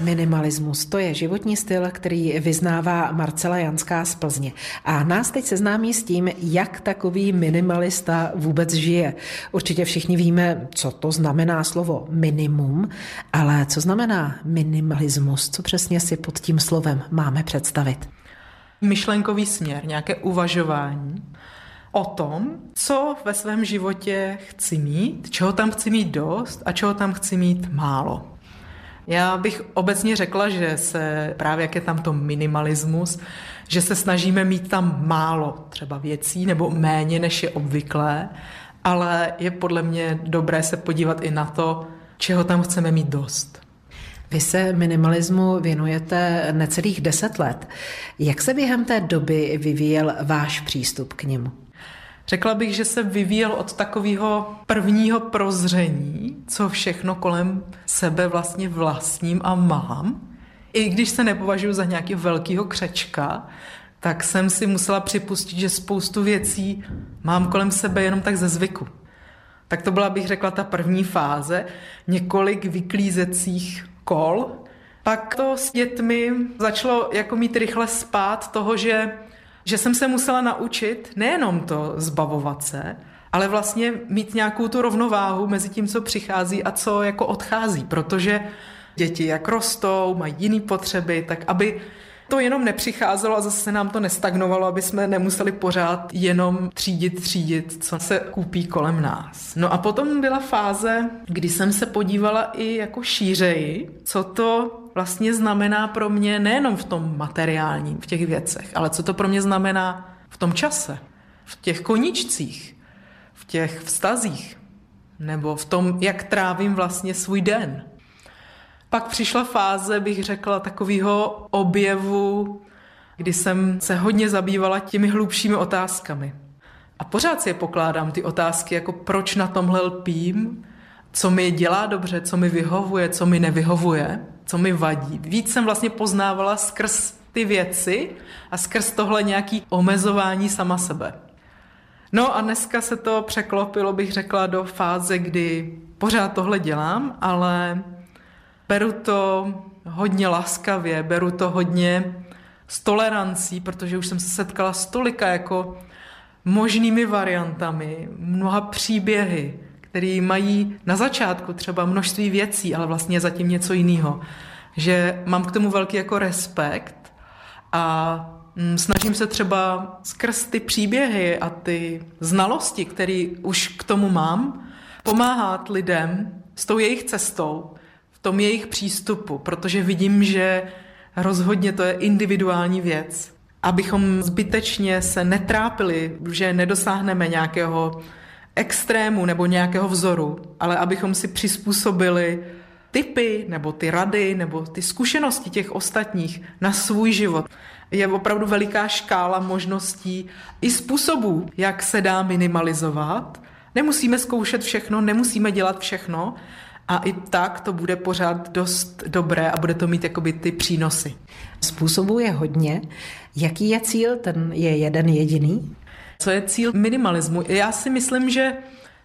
Minimalismus to je životní styl, který vyznává Marcela Janská z Plzně. A nás teď seznámí s tím, jak takový minimalista vůbec žije. Určitě všichni víme, co to znamená slovo minimum, ale co znamená minimalismus? Co přesně si pod tím slovem máme představit? Myšlenkový směr, nějaké uvažování o tom, co ve svém životě chci mít, čeho tam chci mít dost a čeho tam chci mít málo. Já bych obecně řekla, že se právě jak je tam to minimalismus, že se snažíme mít tam málo třeba věcí nebo méně než je obvyklé, ale je podle mě dobré se podívat i na to, čeho tam chceme mít dost. Vy se minimalismu věnujete necelých deset let. Jak se během té doby vyvíjel váš přístup k němu? Řekla bych, že se vyvíjel od takového prvního prozření, co všechno kolem sebe vlastně vlastním a mám. I když se nepovažuji za nějakého velkého křečka, tak jsem si musela připustit, že spoustu věcí mám kolem sebe jenom tak ze zvyku. Tak to byla, bych řekla, ta první fáze, několik vyklízecích kol. Pak to s dětmi začalo jako mít rychle spát toho, že že jsem se musela naučit nejenom to zbavovat se, ale vlastně mít nějakou tu rovnováhu mezi tím, co přichází a co jako odchází, protože děti jak rostou, mají jiné potřeby, tak aby to jenom nepřicházelo a zase nám to nestagnovalo, aby jsme nemuseli pořád jenom třídit, třídit, co se kupí kolem nás. No a potom byla fáze, kdy jsem se podívala i jako šířeji, co to vlastně znamená pro mě nejenom v tom materiálním, v těch věcech, ale co to pro mě znamená v tom čase, v těch koničcích, v těch vztazích, nebo v tom, jak trávím vlastně svůj den. Pak přišla fáze, bych řekla, takového objevu, kdy jsem se hodně zabývala těmi hlubšími otázkami. A pořád si je pokládám, ty otázky, jako proč na tomhle lpím, co mi dělá dobře, co mi vyhovuje, co mi nevyhovuje, co mi vadí. Víc jsem vlastně poznávala skrz ty věci a skrz tohle nějaký omezování sama sebe. No a dneska se to překlopilo, bych řekla, do fáze, kdy pořád tohle dělám, ale beru to hodně laskavě, beru to hodně s tolerancí, protože už jsem se setkala s tolika jako možnými variantami, mnoha příběhy, které mají na začátku třeba množství věcí, ale vlastně zatím něco jiného. Že mám k tomu velký jako respekt a mm, snažím se třeba skrz ty příběhy a ty znalosti, které už k tomu mám, pomáhat lidem s tou jejich cestou, tom jejich přístupu, protože vidím, že rozhodně to je individuální věc. Abychom zbytečně se netrápili, že nedosáhneme nějakého extrému nebo nějakého vzoru, ale abychom si přizpůsobili typy nebo ty rady nebo ty zkušenosti těch ostatních na svůj život. Je opravdu veliká škála možností i způsobů, jak se dá minimalizovat. Nemusíme zkoušet všechno, nemusíme dělat všechno a i tak to bude pořád dost dobré a bude to mít jakoby ty přínosy. Způsobů je hodně. Jaký je cíl? Ten je jeden jediný? Co je cíl minimalismu? Já si myslím, že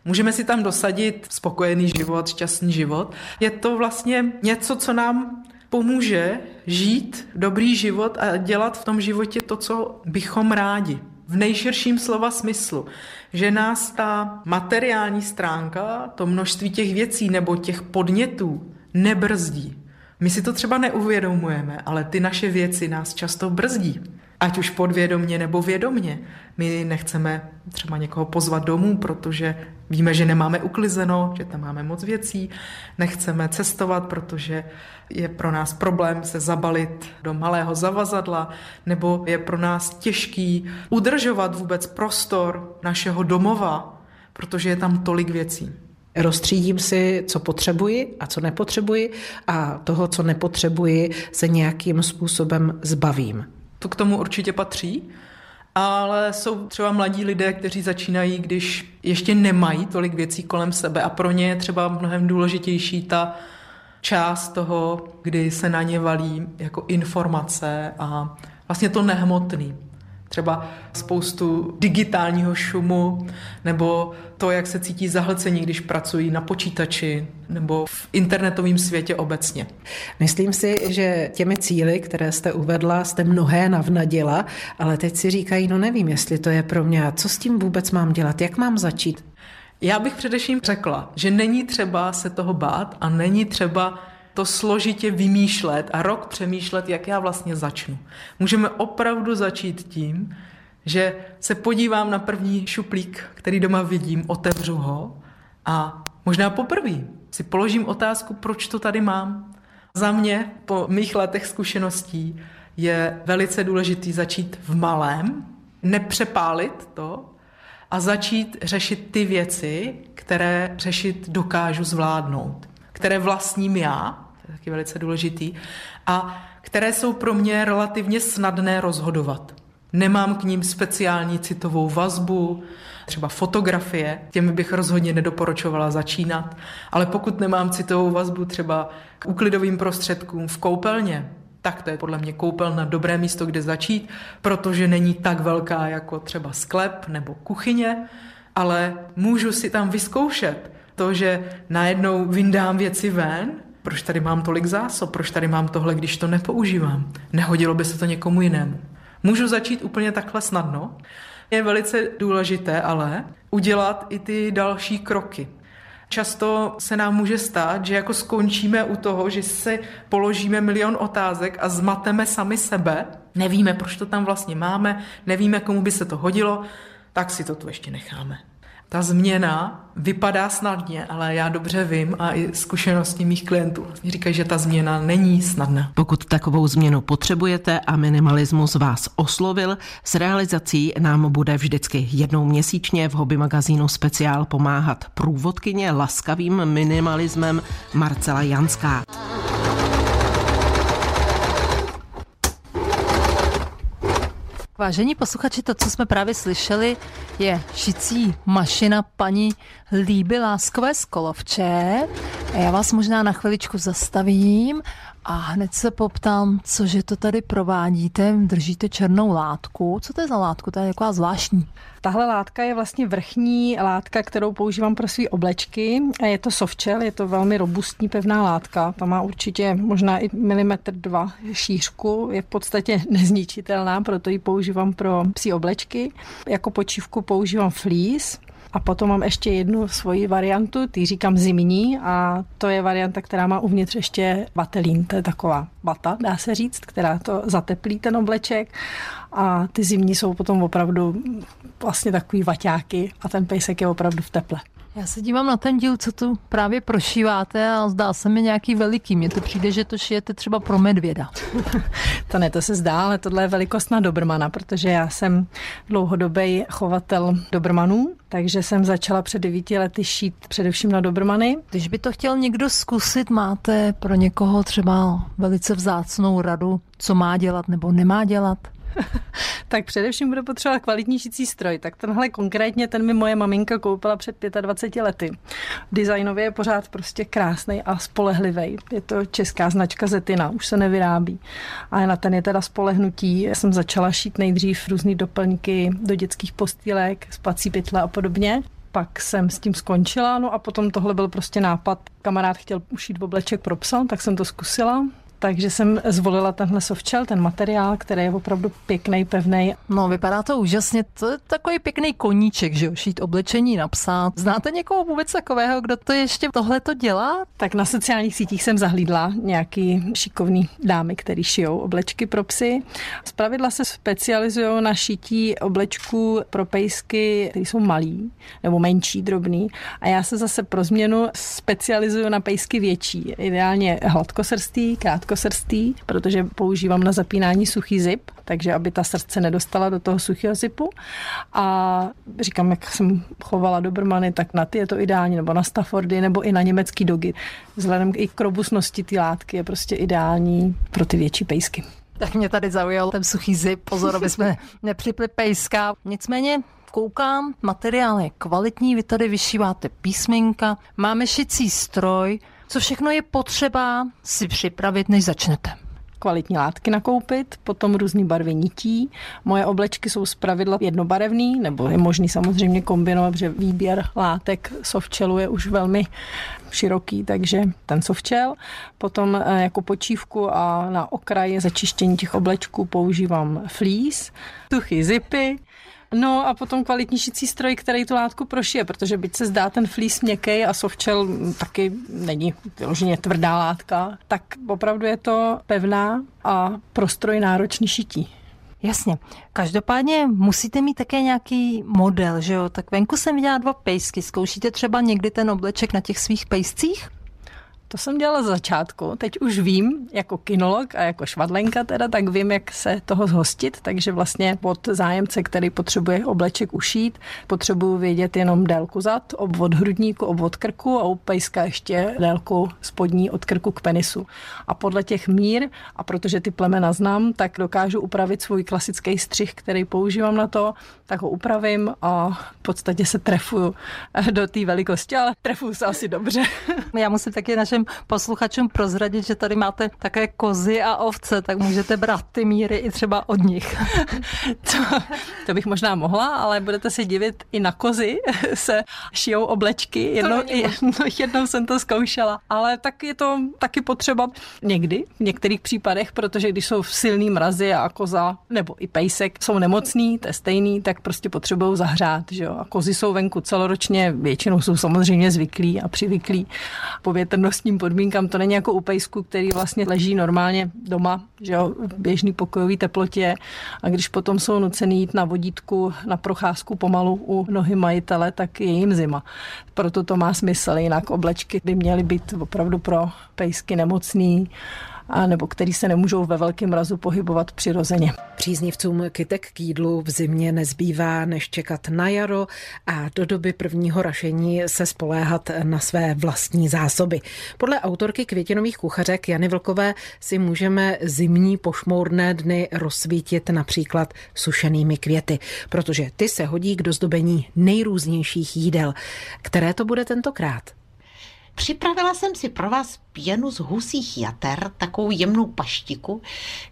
můžeme si tam dosadit spokojený život, šťastný život. Je to vlastně něco, co nám pomůže žít dobrý život a dělat v tom životě to, co bychom rádi. V nejširším slova smyslu, že nás ta materiální stránka, to množství těch věcí nebo těch podnětů nebrzdí. My si to třeba neuvědomujeme, ale ty naše věci nás často brzdí ať už podvědomně nebo vědomně. My nechceme třeba někoho pozvat domů, protože víme, že nemáme uklizeno, že tam máme moc věcí. Nechceme cestovat, protože je pro nás problém se zabalit do malého zavazadla, nebo je pro nás těžký udržovat vůbec prostor našeho domova, protože je tam tolik věcí. Rozstřídím si, co potřebuji a co nepotřebuji a toho, co nepotřebuji, se nějakým způsobem zbavím. To k tomu určitě patří. Ale jsou třeba mladí lidé, kteří začínají, když ještě nemají tolik věcí kolem sebe a pro ně je třeba mnohem důležitější ta část toho, kdy se na ně valí jako informace a vlastně to nehmotný. Třeba spoustu digitálního šumu, nebo to, jak se cítí zahlcení, když pracují na počítači, nebo v internetovém světě obecně. Myslím si, že těmi cíly, které jste uvedla, jste mnohé navnadila, ale teď si říkají, no nevím, jestli to je pro mě, co s tím vůbec mám dělat, jak mám začít? Já bych především řekla, že není třeba se toho bát a není třeba to složitě vymýšlet a rok přemýšlet, jak já vlastně začnu. Můžeme opravdu začít tím, že se podívám na první šuplík, který doma vidím, otevřu ho a možná poprvé si položím otázku, proč to tady mám. Za mě po mých letech zkušeností je velice důležitý začít v malém, nepřepálit to a začít řešit ty věci, které řešit dokážu zvládnout, které vlastním já, taky velice důležitý, a které jsou pro mě relativně snadné rozhodovat. Nemám k ním speciální citovou vazbu, třeba fotografie, těmi bych rozhodně nedoporučovala začínat, ale pokud nemám citovou vazbu třeba k úklidovým prostředkům v koupelně, tak to je podle mě koupelna dobré místo, kde začít, protože není tak velká jako třeba sklep nebo kuchyně, ale můžu si tam vyzkoušet to, že najednou vyndám věci ven, proč tady mám tolik zásob, proč tady mám tohle, když to nepoužívám. Nehodilo by se to někomu jinému. Můžu začít úplně takhle snadno. Je velice důležité ale udělat i ty další kroky. Často se nám může stát, že jako skončíme u toho, že se položíme milion otázek a zmateme sami sebe, nevíme, proč to tam vlastně máme, nevíme, komu by se to hodilo, tak si to tu ještě necháme. Ta změna vypadá snadně, ale já dobře vím a i zkušenosti mých klientů vlastně říkají, že ta změna není snadná. Pokud takovou změnu potřebujete a minimalismus vás oslovil, s realizací nám bude vždycky jednou měsíčně v hobby magazínu speciál pomáhat průvodkyně laskavým minimalismem Marcela Janská. Vážení posluchači, to, co jsme právě slyšeli, je šicí mašina paní Líby Láskové z Kolovče. Já vás možná na chviličku zastavím a hned se poptám, cože to tady provádíte. Držíte černou látku. Co to je za látku? To je taková zvláštní. Tahle látka je vlastně vrchní látka, kterou používám pro své oblečky. Je to softshell, je to velmi robustní pevná látka. Ta má určitě možná i milimetr dva šířku. Je v podstatě nezničitelná, proto ji používám pro psí oblečky. Jako počívku používám fleece, a potom mám ještě jednu svoji variantu, ty říkám zimní a to je varianta, která má uvnitř ještě vatelín, to je taková vata, dá se říct, která to zateplí ten obleček a ty zimní jsou potom opravdu vlastně takový vaťáky a ten pejsek je opravdu v teple. Já se dívám na ten díl, co tu právě prošíváte a zdá se mi nějaký veliký. Mně to přijde, že to šijete třeba pro medvěda. to ne, to se zdá, ale tohle je velikost na Dobrmana, protože já jsem dlouhodobý chovatel Dobrmanů, takže jsem začala před devíti lety šít především na Dobrmany. Když by to chtěl někdo zkusit, máte pro někoho třeba velice vzácnou radu, co má dělat nebo nemá dělat? tak především bude potřebovat kvalitní šicí stroj. Tak tenhle konkrétně, ten mi moje maminka koupila před 25 lety. Designově je pořád prostě krásný a spolehlivý. Je to česká značka Zetina, už se nevyrábí. A na ten je teda spolehnutí. Já jsem začala šít nejdřív různé doplňky do dětských postýlek, spací pytle a podobně pak jsem s tím skončila, no a potom tohle byl prostě nápad. Kamarád chtěl ušít obleček pro psa, tak jsem to zkusila takže jsem zvolila tenhle softshell, ten materiál, který je opravdu pěkný, pevný. No, vypadá to úžasně. To je takový pěkný koníček, že jo, šít oblečení, napsat. Znáte někoho vůbec takového, kdo to ještě tohle to dělá? Tak na sociálních sítích jsem zahlídla nějaký šikovný dámy, který šijou oblečky pro psy. Zpravidla se specializují na šití oblečků pro pejsky, které jsou malý nebo menší, drobný. A já se zase pro změnu specializuju na pejsky větší. Ideálně hladkosrstý, krátko krátkosrstý, protože používám na zapínání suchý zip, takže aby ta srdce nedostala do toho suchého zipu. A říkám, jak jsem chovala Dobrmany, tak na ty je to ideální, nebo na Staffordy, nebo i na německý dogy. Vzhledem i k robustnosti ty látky je prostě ideální pro ty větší pejsky. Tak mě tady zaujal ten suchý zip, pozor, aby jsme nepřipli pejska. Nicméně koukám, materiál je kvalitní, vy tady vyšíváte písmenka, máme šicí stroj, co všechno je potřeba si připravit, než začnete? kvalitní látky nakoupit, potom různé barvy nití. Moje oblečky jsou zpravidla jednobarevný, nebo je možný samozřejmě kombinovat, protože výběr látek softshelu je už velmi široký, takže ten softshell. Potom eh, jako počívku a na okraji začištění těch oblečků používám fleece, tuchy zipy, No a potom kvalitní šicí stroj, který tu látku prošije, protože byť se zdá ten flís měkký a softshell taky není vyloženě tvrdá látka, tak opravdu je to pevná a pro stroj náročný šití. Jasně. Každopádně musíte mít také nějaký model, že jo? Tak venku jsem viděla dva pejsky. Zkoušíte třeba někdy ten obleček na těch svých pejscích? To jsem dělala z začátku, teď už vím, jako kinolog a jako švadlenka teda, tak vím, jak se toho zhostit, takže vlastně od zájemce, který potřebuje obleček ušít, potřebuju vědět jenom délku zad, obvod hrudníku, obvod krku a u pejska ještě délku spodní od krku k penisu. A podle těch mír, a protože ty plemena znám, tak dokážu upravit svůj klasický střih, který používám na to, tak ho upravím a v podstatě se trefuju do té velikosti, ale trefuju se asi dobře. Já musím taky našem posluchačům prozradit, že tady máte také kozy a ovce, tak můžete brát ty míry i třeba od nich. to, to bych možná mohla, ale budete se divit, i na kozy se šijou oblečky. Jednou, jednou, jednou jsem to zkoušela, ale tak je to taky potřeba někdy, v některých případech, protože když jsou silný mrazy a koza nebo i pejsek jsou nemocný, to je stejný, tak prostě potřebují zahřát. Že jo? A kozy jsou venku celoročně, většinou jsou samozřejmě zvyklí a přivyklí po větrnostním podmínkám. To není jako u pejsku, který vlastně leží normálně doma, že jo, v běžný pokojový teplotě a když potom jsou nucený jít na vodítku, na procházku pomalu u nohy majitele, tak je jim zima. Proto to má smysl, jinak oblečky by měly být opravdu pro pejsky nemocný a nebo který se nemůžou ve velkém mrazu pohybovat přirozeně. Příznivcům kytek k jídlu v zimě nezbývá, než čekat na jaro a do doby prvního rašení se spoléhat na své vlastní zásoby. Podle autorky květinových kuchařek Jany Vlkové si můžeme zimní pošmourné dny rozsvítit například sušenými květy, protože ty se hodí k dozdobení nejrůznějších jídel. Které to bude tentokrát? Připravila jsem si pro vás pěnu z husích jater, takovou jemnou paštiku,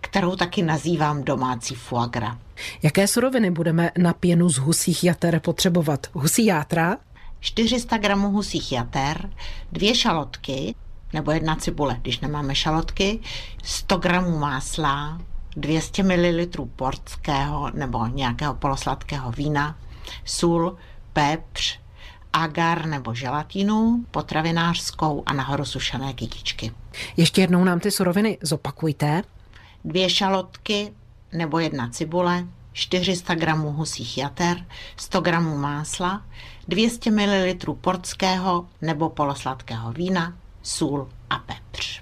kterou taky nazývám domácí foie gras. Jaké suroviny budeme na pěnu z husích jater potřebovat? Husí játra? 400 gramů husích jater, dvě šalotky, nebo jedna cibule, když nemáme šalotky, 100 gramů másla, 200 ml portského nebo nějakého polosladkého vína, sůl, pepř, agar nebo želatinu, potravinářskou a nahoru sušené kytičky. Ještě jednou nám ty suroviny zopakujte. Dvě šalotky nebo jedna cibule, 400 gramů husích jater, 100 gramů másla, 200 ml portského nebo polosladkého vína, sůl a pepř.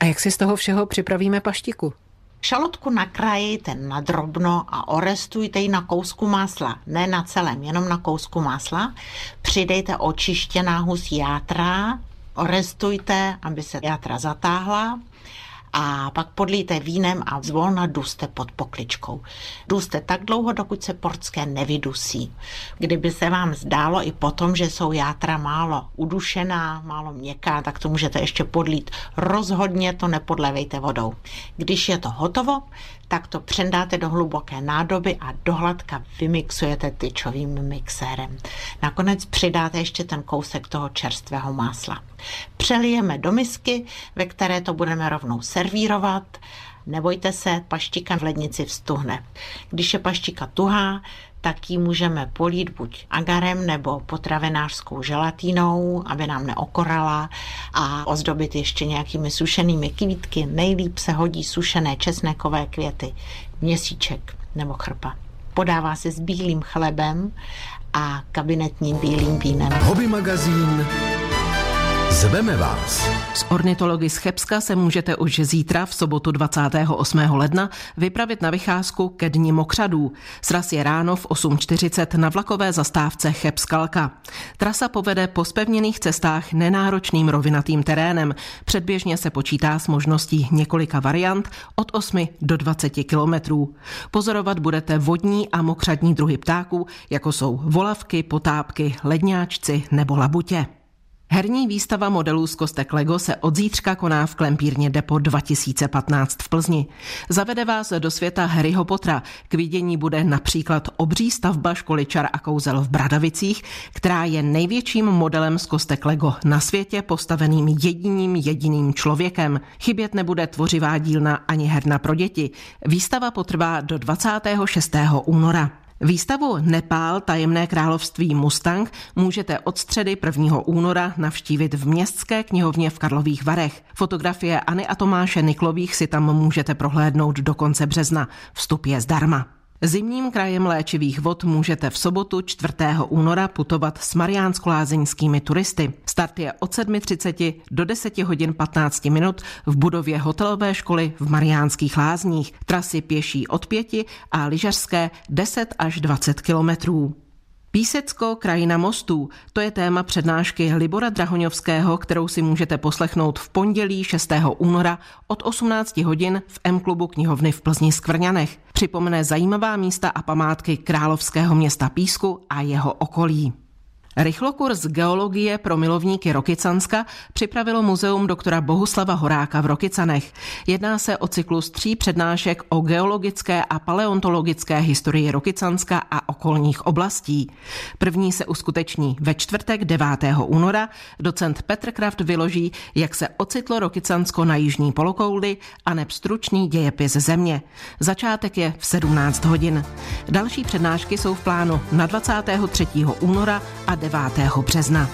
A jak si z toho všeho připravíme paštiku? Šalotku nakrájejte na drobno a orestujte ji na kousku másla. Ne na celém, jenom na kousku másla. Přidejte očištěná husí játra, orestujte, aby se játra zatáhla a pak podlíte vínem a zvolna duste pod pokličkou. Duste tak dlouho, dokud se portské nevydusí. Kdyby se vám zdálo i potom, že jsou játra málo udušená, málo měkká, tak to můžete ještě podlít. Rozhodně to nepodlevejte vodou. Když je to hotovo, tak to přendáte do hluboké nádoby a dohladka vymixujete tyčovým mixérem. Nakonec přidáte ještě ten kousek toho čerstvého másla. Přelijeme do misky, ve které to budeme rovnou servírovat. Nebojte se, paštika v lednici vstuhne. Když je paštika tuhá, tak ji můžeme polít buď agarem nebo potravinářskou želatínou, aby nám neokorala a ozdobit ještě nějakými sušenými kvítky. Nejlíp se hodí sušené česnekové květy, měsíček nebo chrpa. Podává se s bílým chlebem a kabinetním bílým vínem. Hobby magazín Zveme vás. S ornitology z Chebska se můžete už zítra v sobotu 28. ledna vypravit na vycházku ke dni mokřadů. Sraz je ráno v 8.40 na vlakové zastávce Chebskalka. Trasa povede po spevněných cestách nenáročným rovinatým terénem. Předběžně se počítá s možností několika variant od 8 do 20 kilometrů. Pozorovat budete vodní a mokřadní druhy ptáků, jako jsou volavky, potápky, ledňáčci nebo labutě. Herní výstava modelů z kostek Lego se od zítřka koná v Klempírně Depo 2015 v Plzni. Zavede vás do světa Harryho Pottera. K vidění bude například obří stavba školy Čar a kouzel v Bradavicích, která je největším modelem z kostek Lego na světě postaveným jediným jediným člověkem. Chybět nebude tvořivá dílna ani herna pro děti. Výstava potrvá do 26. února. Výstavu Nepál tajemné království Mustang můžete od středy 1. února navštívit v Městské knihovně v Karlových Varech. FotografieAny a Tomáše Niklových si tam můžete prohlédnout do konce března. Vstup je zdarma. Zimním krajem léčivých vod můžete v sobotu 4. února putovat s mariánsko-lázeňskými turisty. Start je od 7.30 do 10 hodin 15 minut v budově hotelové školy v Mariánských lázních. Trasy pěší od 5 a lyžařské 10 až 20 kilometrů. Písecko, krajina mostů, to je téma přednášky Libora Drahoňovského, kterou si můžete poslechnout v pondělí 6. února od 18 hodin v M-klubu knihovny v Plzni Skvrňanech. Připomene zajímavá místa a památky královského města Písku a jeho okolí. Rychlokurs geologie pro milovníky Rokycanska připravilo muzeum doktora Bohuslava Horáka v Rokycanech. Jedná se o cyklus tří přednášek o geologické a paleontologické historii Rokycanska a okolních oblastí. První se uskuteční ve čtvrtek 9. února. Docent Petr Kraft vyloží, jak se ocitlo Rokycansko na jižní polokouli a neb stručný dějepis země. Začátek je v 17 hodin. Další přednášky jsou v plánu na 23. února a 9. března.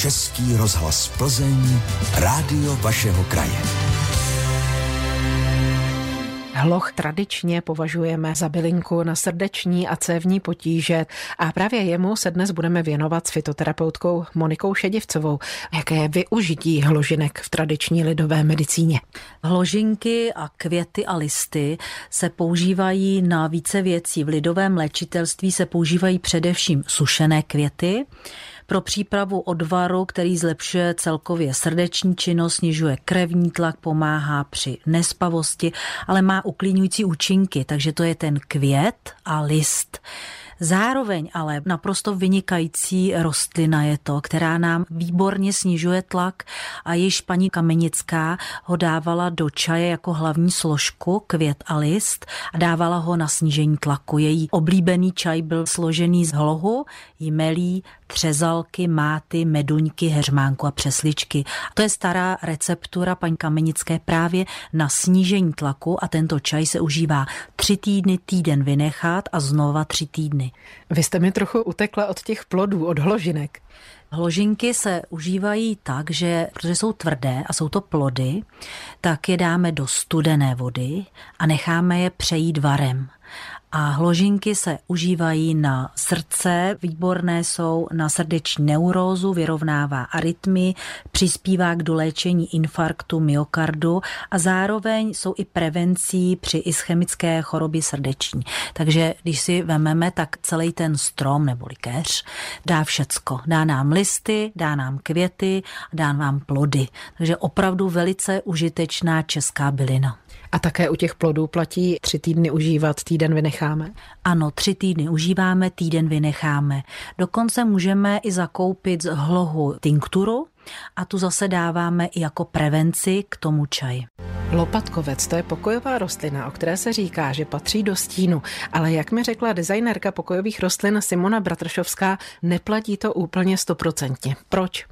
Český rozhlas Plzeň, rádio vašeho kraje. Hloch tradičně považujeme za bylinku na srdeční a cévní potíže a právě jemu se dnes budeme věnovat s fitoterapeutkou Monikou Šedivcovou. Jaké je využití hložinek v tradiční lidové medicíně? Hložinky a květy a listy se používají na více věcí. V lidovém léčitelství se používají především sušené květy, pro přípravu odvaru, který zlepšuje celkově srdeční činnost, snižuje krevní tlak, pomáhá při nespavosti, ale má uklidňující účinky, takže to je ten květ a list. Zároveň ale naprosto vynikající rostlina je to, která nám výborně snižuje tlak a již paní Kamenická ho dávala do čaje jako hlavní složku, květ a list a dávala ho na snížení tlaku. Její oblíbený čaj byl složený z hlohu, jmelí, třezalky, máty, meduňky, heřmánku a přesličky. To je stará receptura paní Kamenické právě na snížení tlaku a tento čaj se užívá tři týdny, týden vynechat a znova tři týdny. Vy jste mi trochu utekla od těch plodů, od hložinek. Hložinky se užívají tak, že protože jsou tvrdé a jsou to plody, tak je dáme do studené vody a necháme je přejít varem a hložinky se užívají na srdce, výborné jsou na srdeční neurózu, vyrovnává arytmy, přispívá k doléčení infarktu myokardu a zároveň jsou i prevencí při ischemické chorobě srdeční. Takže když si vememe, tak celý ten strom nebo keř dá všecko. Dá nám listy, dá nám květy, dá nám plody. Takže opravdu velice užitečná česká bylina. A také u těch plodů platí tři týdny užívat, týden vynecháme? Ano, tři týdny užíváme, týden vynecháme. Dokonce můžeme i zakoupit z hlohu tinkturu a tu zase dáváme i jako prevenci k tomu čaji. Lopatkovec to je pokojová rostlina, o které se říká, že patří do stínu, ale jak mi řekla designérka pokojových rostlin Simona Bratršovská, neplatí to úplně stoprocentně. Proč?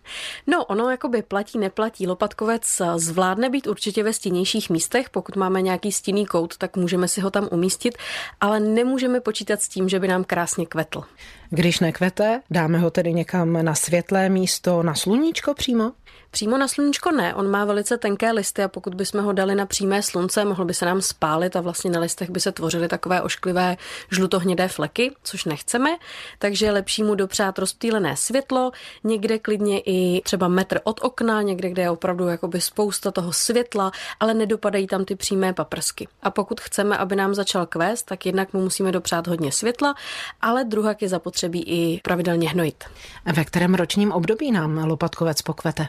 No, ono jakoby platí, neplatí. Lopatkovec zvládne být určitě ve stínějších místech, pokud máme nějaký stinný kout, tak můžeme si ho tam umístit, ale nemůžeme počítat s tím, že by nám krásně kvetl. Když nekvete, dáme ho tedy někam na světlé místo, na sluníčko přímo? Přímo na sluníčko ne, on má velice tenké listy a pokud bychom ho dali na přímé slunce, mohl by se nám spálit a vlastně na listech by se tvořily takové ošklivé žlutohnědé fleky, což nechceme, takže je lepší mu dopřát rozptýlené světlo, někde klidně i třeba metr od okna, někde, kde je opravdu jakoby spousta toho světla, ale nedopadají tam ty přímé paprsky. A pokud chceme, aby nám začal kvést, tak jednak mu musíme dopřát hodně světla, ale druhak je zapotřebí i pravidelně hnojit. Ve kterém ročním období nám lopatkovec pokvete?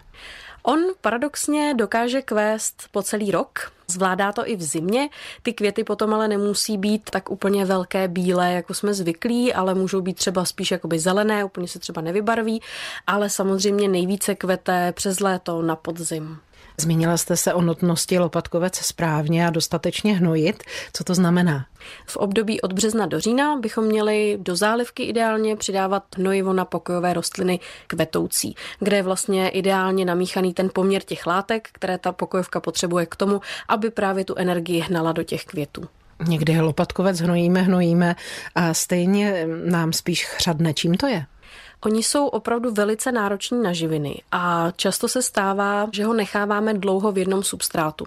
On paradoxně dokáže kvést po celý rok, Zvládá to i v zimě. Ty květy potom ale nemusí být tak úplně velké bílé, jako jsme zvyklí, ale můžou být třeba spíš jakoby zelené, úplně se třeba nevybarví, ale samozřejmě nejvíce kvete přes léto na podzim. Zmínila jste se o nutnosti lopatkovec správně a dostatečně hnojit. Co to znamená? V období od března do října bychom měli do zálivky ideálně přidávat hnojivo na pokojové rostliny kvetoucí, kde je vlastně ideálně namíchaný ten poměr těch látek, které ta pokojovka potřebuje k tomu, aby právě tu energii hnala do těch květů. Někdy lopatkovec hnojíme, hnojíme a stejně nám spíš chřadne. Čím to je? Oni jsou opravdu velice nároční na živiny a často se stává, že ho necháváme dlouho v jednom substrátu.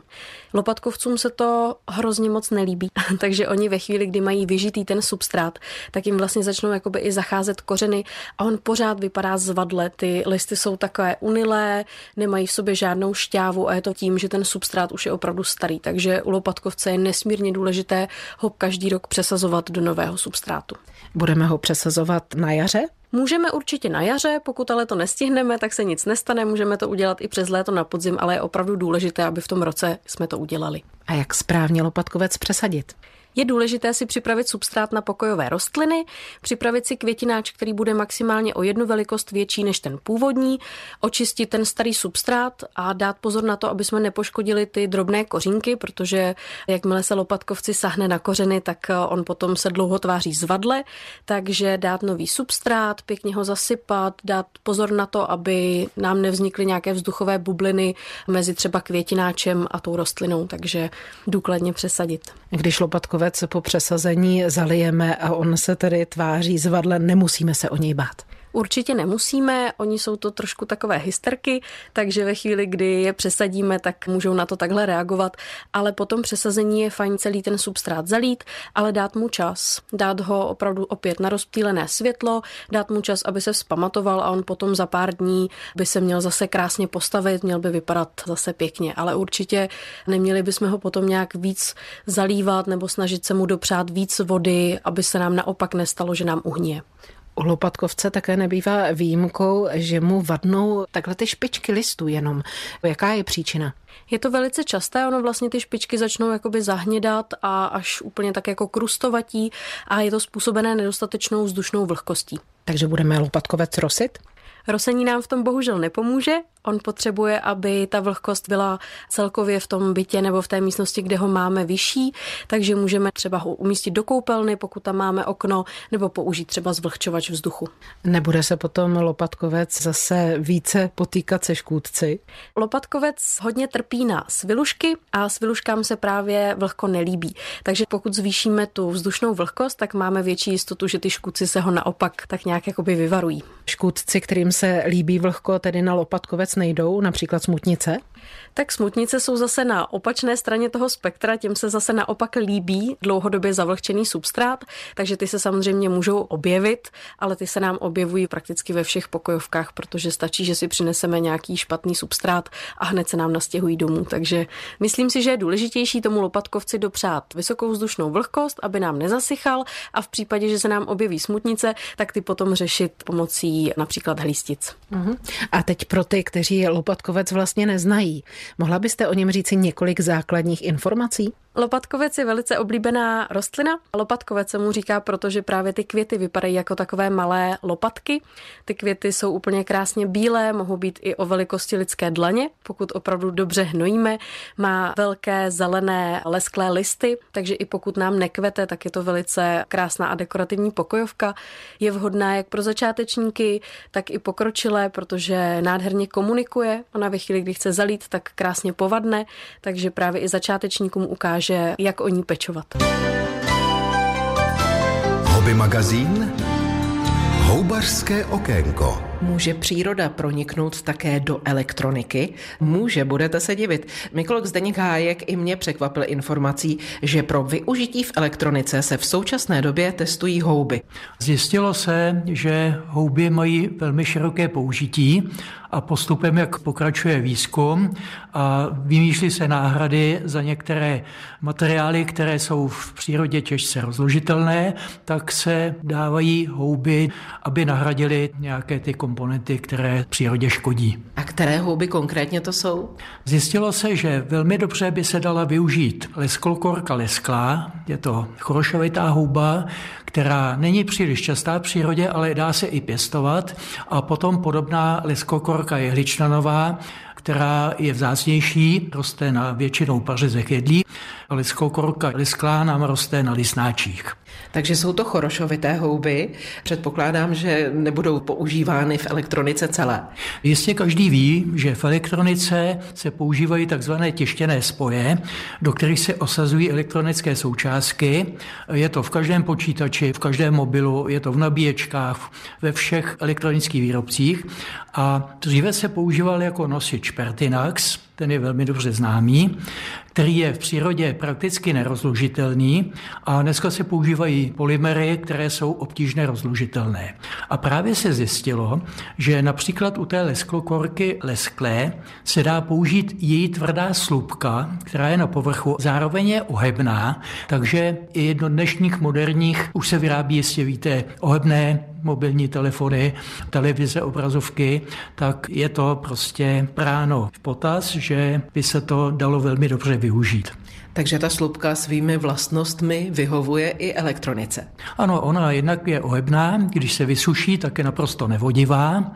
Lopatkovcům se to hrozně moc nelíbí, takže oni ve chvíli, kdy mají vyžitý ten substrát, tak jim vlastně začnou jakoby i zacházet kořeny a on pořád vypadá zvadle. Ty listy jsou takové unilé, nemají v sobě žádnou šťávu a je to tím, že ten substrát už je opravdu starý. Takže u lopatkovce je nesmírně důležité ho každý rok přesazovat do nového substrátu. Budeme ho přesazovat na jaře? Můžeme určitě na jaře, pokud ale to nestihneme, tak se nic nestane, můžeme to udělat i přes léto na podzim, ale je opravdu důležité, aby v tom roce jsme to udělali. A jak správně lopatkovec přesadit? Je důležité si připravit substrát na pokojové rostliny, připravit si květináč, který bude maximálně o jednu velikost větší než ten původní, očistit ten starý substrát a dát pozor na to, aby jsme nepoškodili ty drobné kořínky, protože jakmile se lopatkovci sahne na kořeny, tak on potom se dlouho tváří zvadle, takže dát nový substrát, pěkně ho zasypat, dát pozor na to, aby nám nevznikly nějaké vzduchové bubliny mezi třeba květináčem a tou rostlinou, takže důkladně přesadit. Když lopatkovec ledovec po přesazení zalijeme a on se tedy tváří zvadle, nemusíme se o něj bát. Určitě nemusíme, oni jsou to trošku takové hysterky, takže ve chvíli, kdy je přesadíme, tak můžou na to takhle reagovat, ale potom přesazení je fajn celý ten substrát zalít, ale dát mu čas, dát ho opravdu opět na rozptýlené světlo, dát mu čas, aby se vzpamatoval a on potom za pár dní by se měl zase krásně postavit, měl by vypadat zase pěkně, ale určitě neměli bychom ho potom nějak víc zalívat nebo snažit se mu dopřát víc vody, aby se nám naopak nestalo, že nám uhnie. U lopatkovce také nebývá výjimkou, že mu vadnou takhle ty špičky listů jenom. Jaká je příčina? Je to velice časté, ono vlastně ty špičky začnou jakoby zahnědat a až úplně tak jako krustovatí a je to způsobené nedostatečnou vzdušnou vlhkostí. Takže budeme lopatkovec rosit? Rosení nám v tom bohužel nepomůže. On potřebuje, aby ta vlhkost byla celkově v tom bytě nebo v té místnosti, kde ho máme vyšší, takže můžeme třeba ho umístit do koupelny, pokud tam máme okno, nebo použít třeba zvlhčovač vzduchu. Nebude se potom lopatkovec zase více potýkat se škůdci? Lopatkovec hodně trpí na svilušky a sviluškám se právě vlhko nelíbí. Takže pokud zvýšíme tu vzdušnou vlhkost, tak máme větší jistotu, že ty škůdci se ho naopak tak nějak jakoby vyvarují. Škůdci, kterým se líbí vlhko, tedy na lopatkovec nejdou, například smutnice? Tak smutnice jsou zase na opačné straně toho spektra, těm se zase naopak líbí dlouhodobě zavlhčený substrát, takže ty se samozřejmě můžou objevit, ale ty se nám objevují prakticky ve všech pokojovkách, protože stačí, že si přineseme nějaký špatný substrát a hned se nám nastěhují domů. Takže myslím si, že je důležitější tomu lopatkovci dopřát vysokou vzdušnou vlhkost, aby nám nezasychal a v případě, že se nám objeví smutnice, tak ty potom řešit pomocí například hlístic. Uh-huh. A teď pro ty, kteří lopatkovec vlastně neznají, Mohla byste o něm říci několik základních informací? Lopatkovec je velice oblíbená rostlina. Lopatkovec se mu říká, protože právě ty květy vypadají jako takové malé lopatky. Ty květy jsou úplně krásně bílé, mohou být i o velikosti lidské dlaně, pokud opravdu dobře hnojíme. Má velké zelené lesklé listy, takže i pokud nám nekvete, tak je to velice krásná a dekorativní pokojovka. Je vhodná jak pro začátečníky, tak i pokročilé, protože nádherně komunikuje. Ona ve chvíli, kdy chce zalít, tak krásně povadne, takže právě i začátečníkům ukáže ukáže, jak o ní pečovat. Hobby magazín Houbařské okénko. Může příroda proniknout také do elektroniky? Může, budete se divit. Mikolog Zdeněk Hájek i mě překvapil informací, že pro využití v elektronice se v současné době testují houby. Zjistilo se, že houby mají velmi široké použití a postupem, jak pokračuje výzkum a vymýšlí se náhrady za některé materiály, které jsou v přírodě těžce rozložitelné, tak se dávají houby, aby nahradili nějaké ty komunikace komponenty, které přírodě škodí. A které houby konkrétně to jsou? Zjistilo se, že velmi dobře by se dala využít leskolkorka lesklá, je to chorošovitá houba, která není příliš častá v přírodě, ale dá se i pěstovat. A potom podobná leskokorka jehličnanová, která je vzácnější, roste na většinou pařezech jedlí. Liskokorka lisklá nám roste na lisnáčích. Takže jsou to chorošovité houby. Předpokládám, že nebudou používány v elektronice celé. Jistě každý ví, že v elektronice se používají takzvané těštěné spoje, do kterých se osazují elektronické součástky. Je to v každém počítači, v každém mobilu, je to v nabíječkách, ve všech elektronických výrobcích. A dříve se používal jako nosič Pertinax, ten je velmi dobře známý, který je v přírodě prakticky nerozložitelný a dneska se používají polymery, které jsou obtížně rozložitelné. A právě se zjistilo, že například u té lesklokorky lesklé se dá použít její tvrdá slupka, která je na povrchu, zároveň je ohebná, takže i do dnešních moderních už se vyrábí, jestli víte, ohebné mobilní telefony, televize, obrazovky, tak je to prostě práno v potaz, že by se to dalo velmi dobře využít. Takže ta slupka svými vlastnostmi vyhovuje i elektronice. Ano, ona jednak je ohebná, když se vysuší, tak je naprosto nevodivá,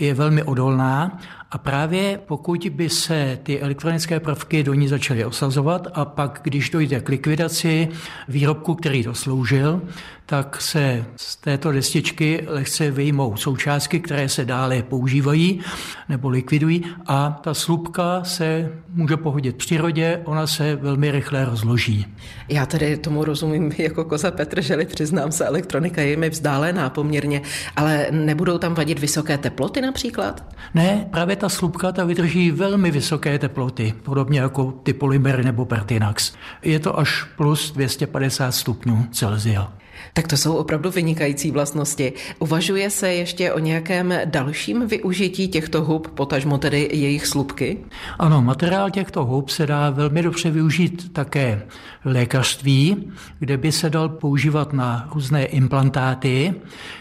je velmi odolná a právě pokud by se ty elektronické prvky do ní začaly osazovat a pak, když dojde k likvidaci výrobku, který to sloužil, tak se z této destičky lehce vyjmou součástky, které se dále používají nebo likvidují a ta slupka se může pohodit v přírodě, ona se velmi rychle rozloží. Já tedy tomu rozumím jako koza Petrželi, přiznám se, elektronika je mi vzdálená poměrně, ale nebudou tam vadit vysoké teploty například? Ne, právě ta slupka ta vydrží velmi vysoké teploty, podobně jako ty polymery nebo Pertinax. Je to až plus 250 stupňů Celsia. Tak to jsou opravdu vynikající vlastnosti. Uvažuje se ještě o nějakém dalším využití těchto hub, potažmo tedy jejich slupky? Ano, materiál těchto hub se dá velmi dobře využít také v lékařství, kde by se dal používat na různé implantáty,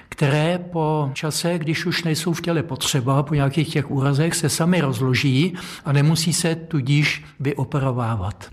které po čase, když už nejsou v těle potřeba, po nějakých těch úrazech, se sami rozloží a nemusí se tudíž vyoperovávat.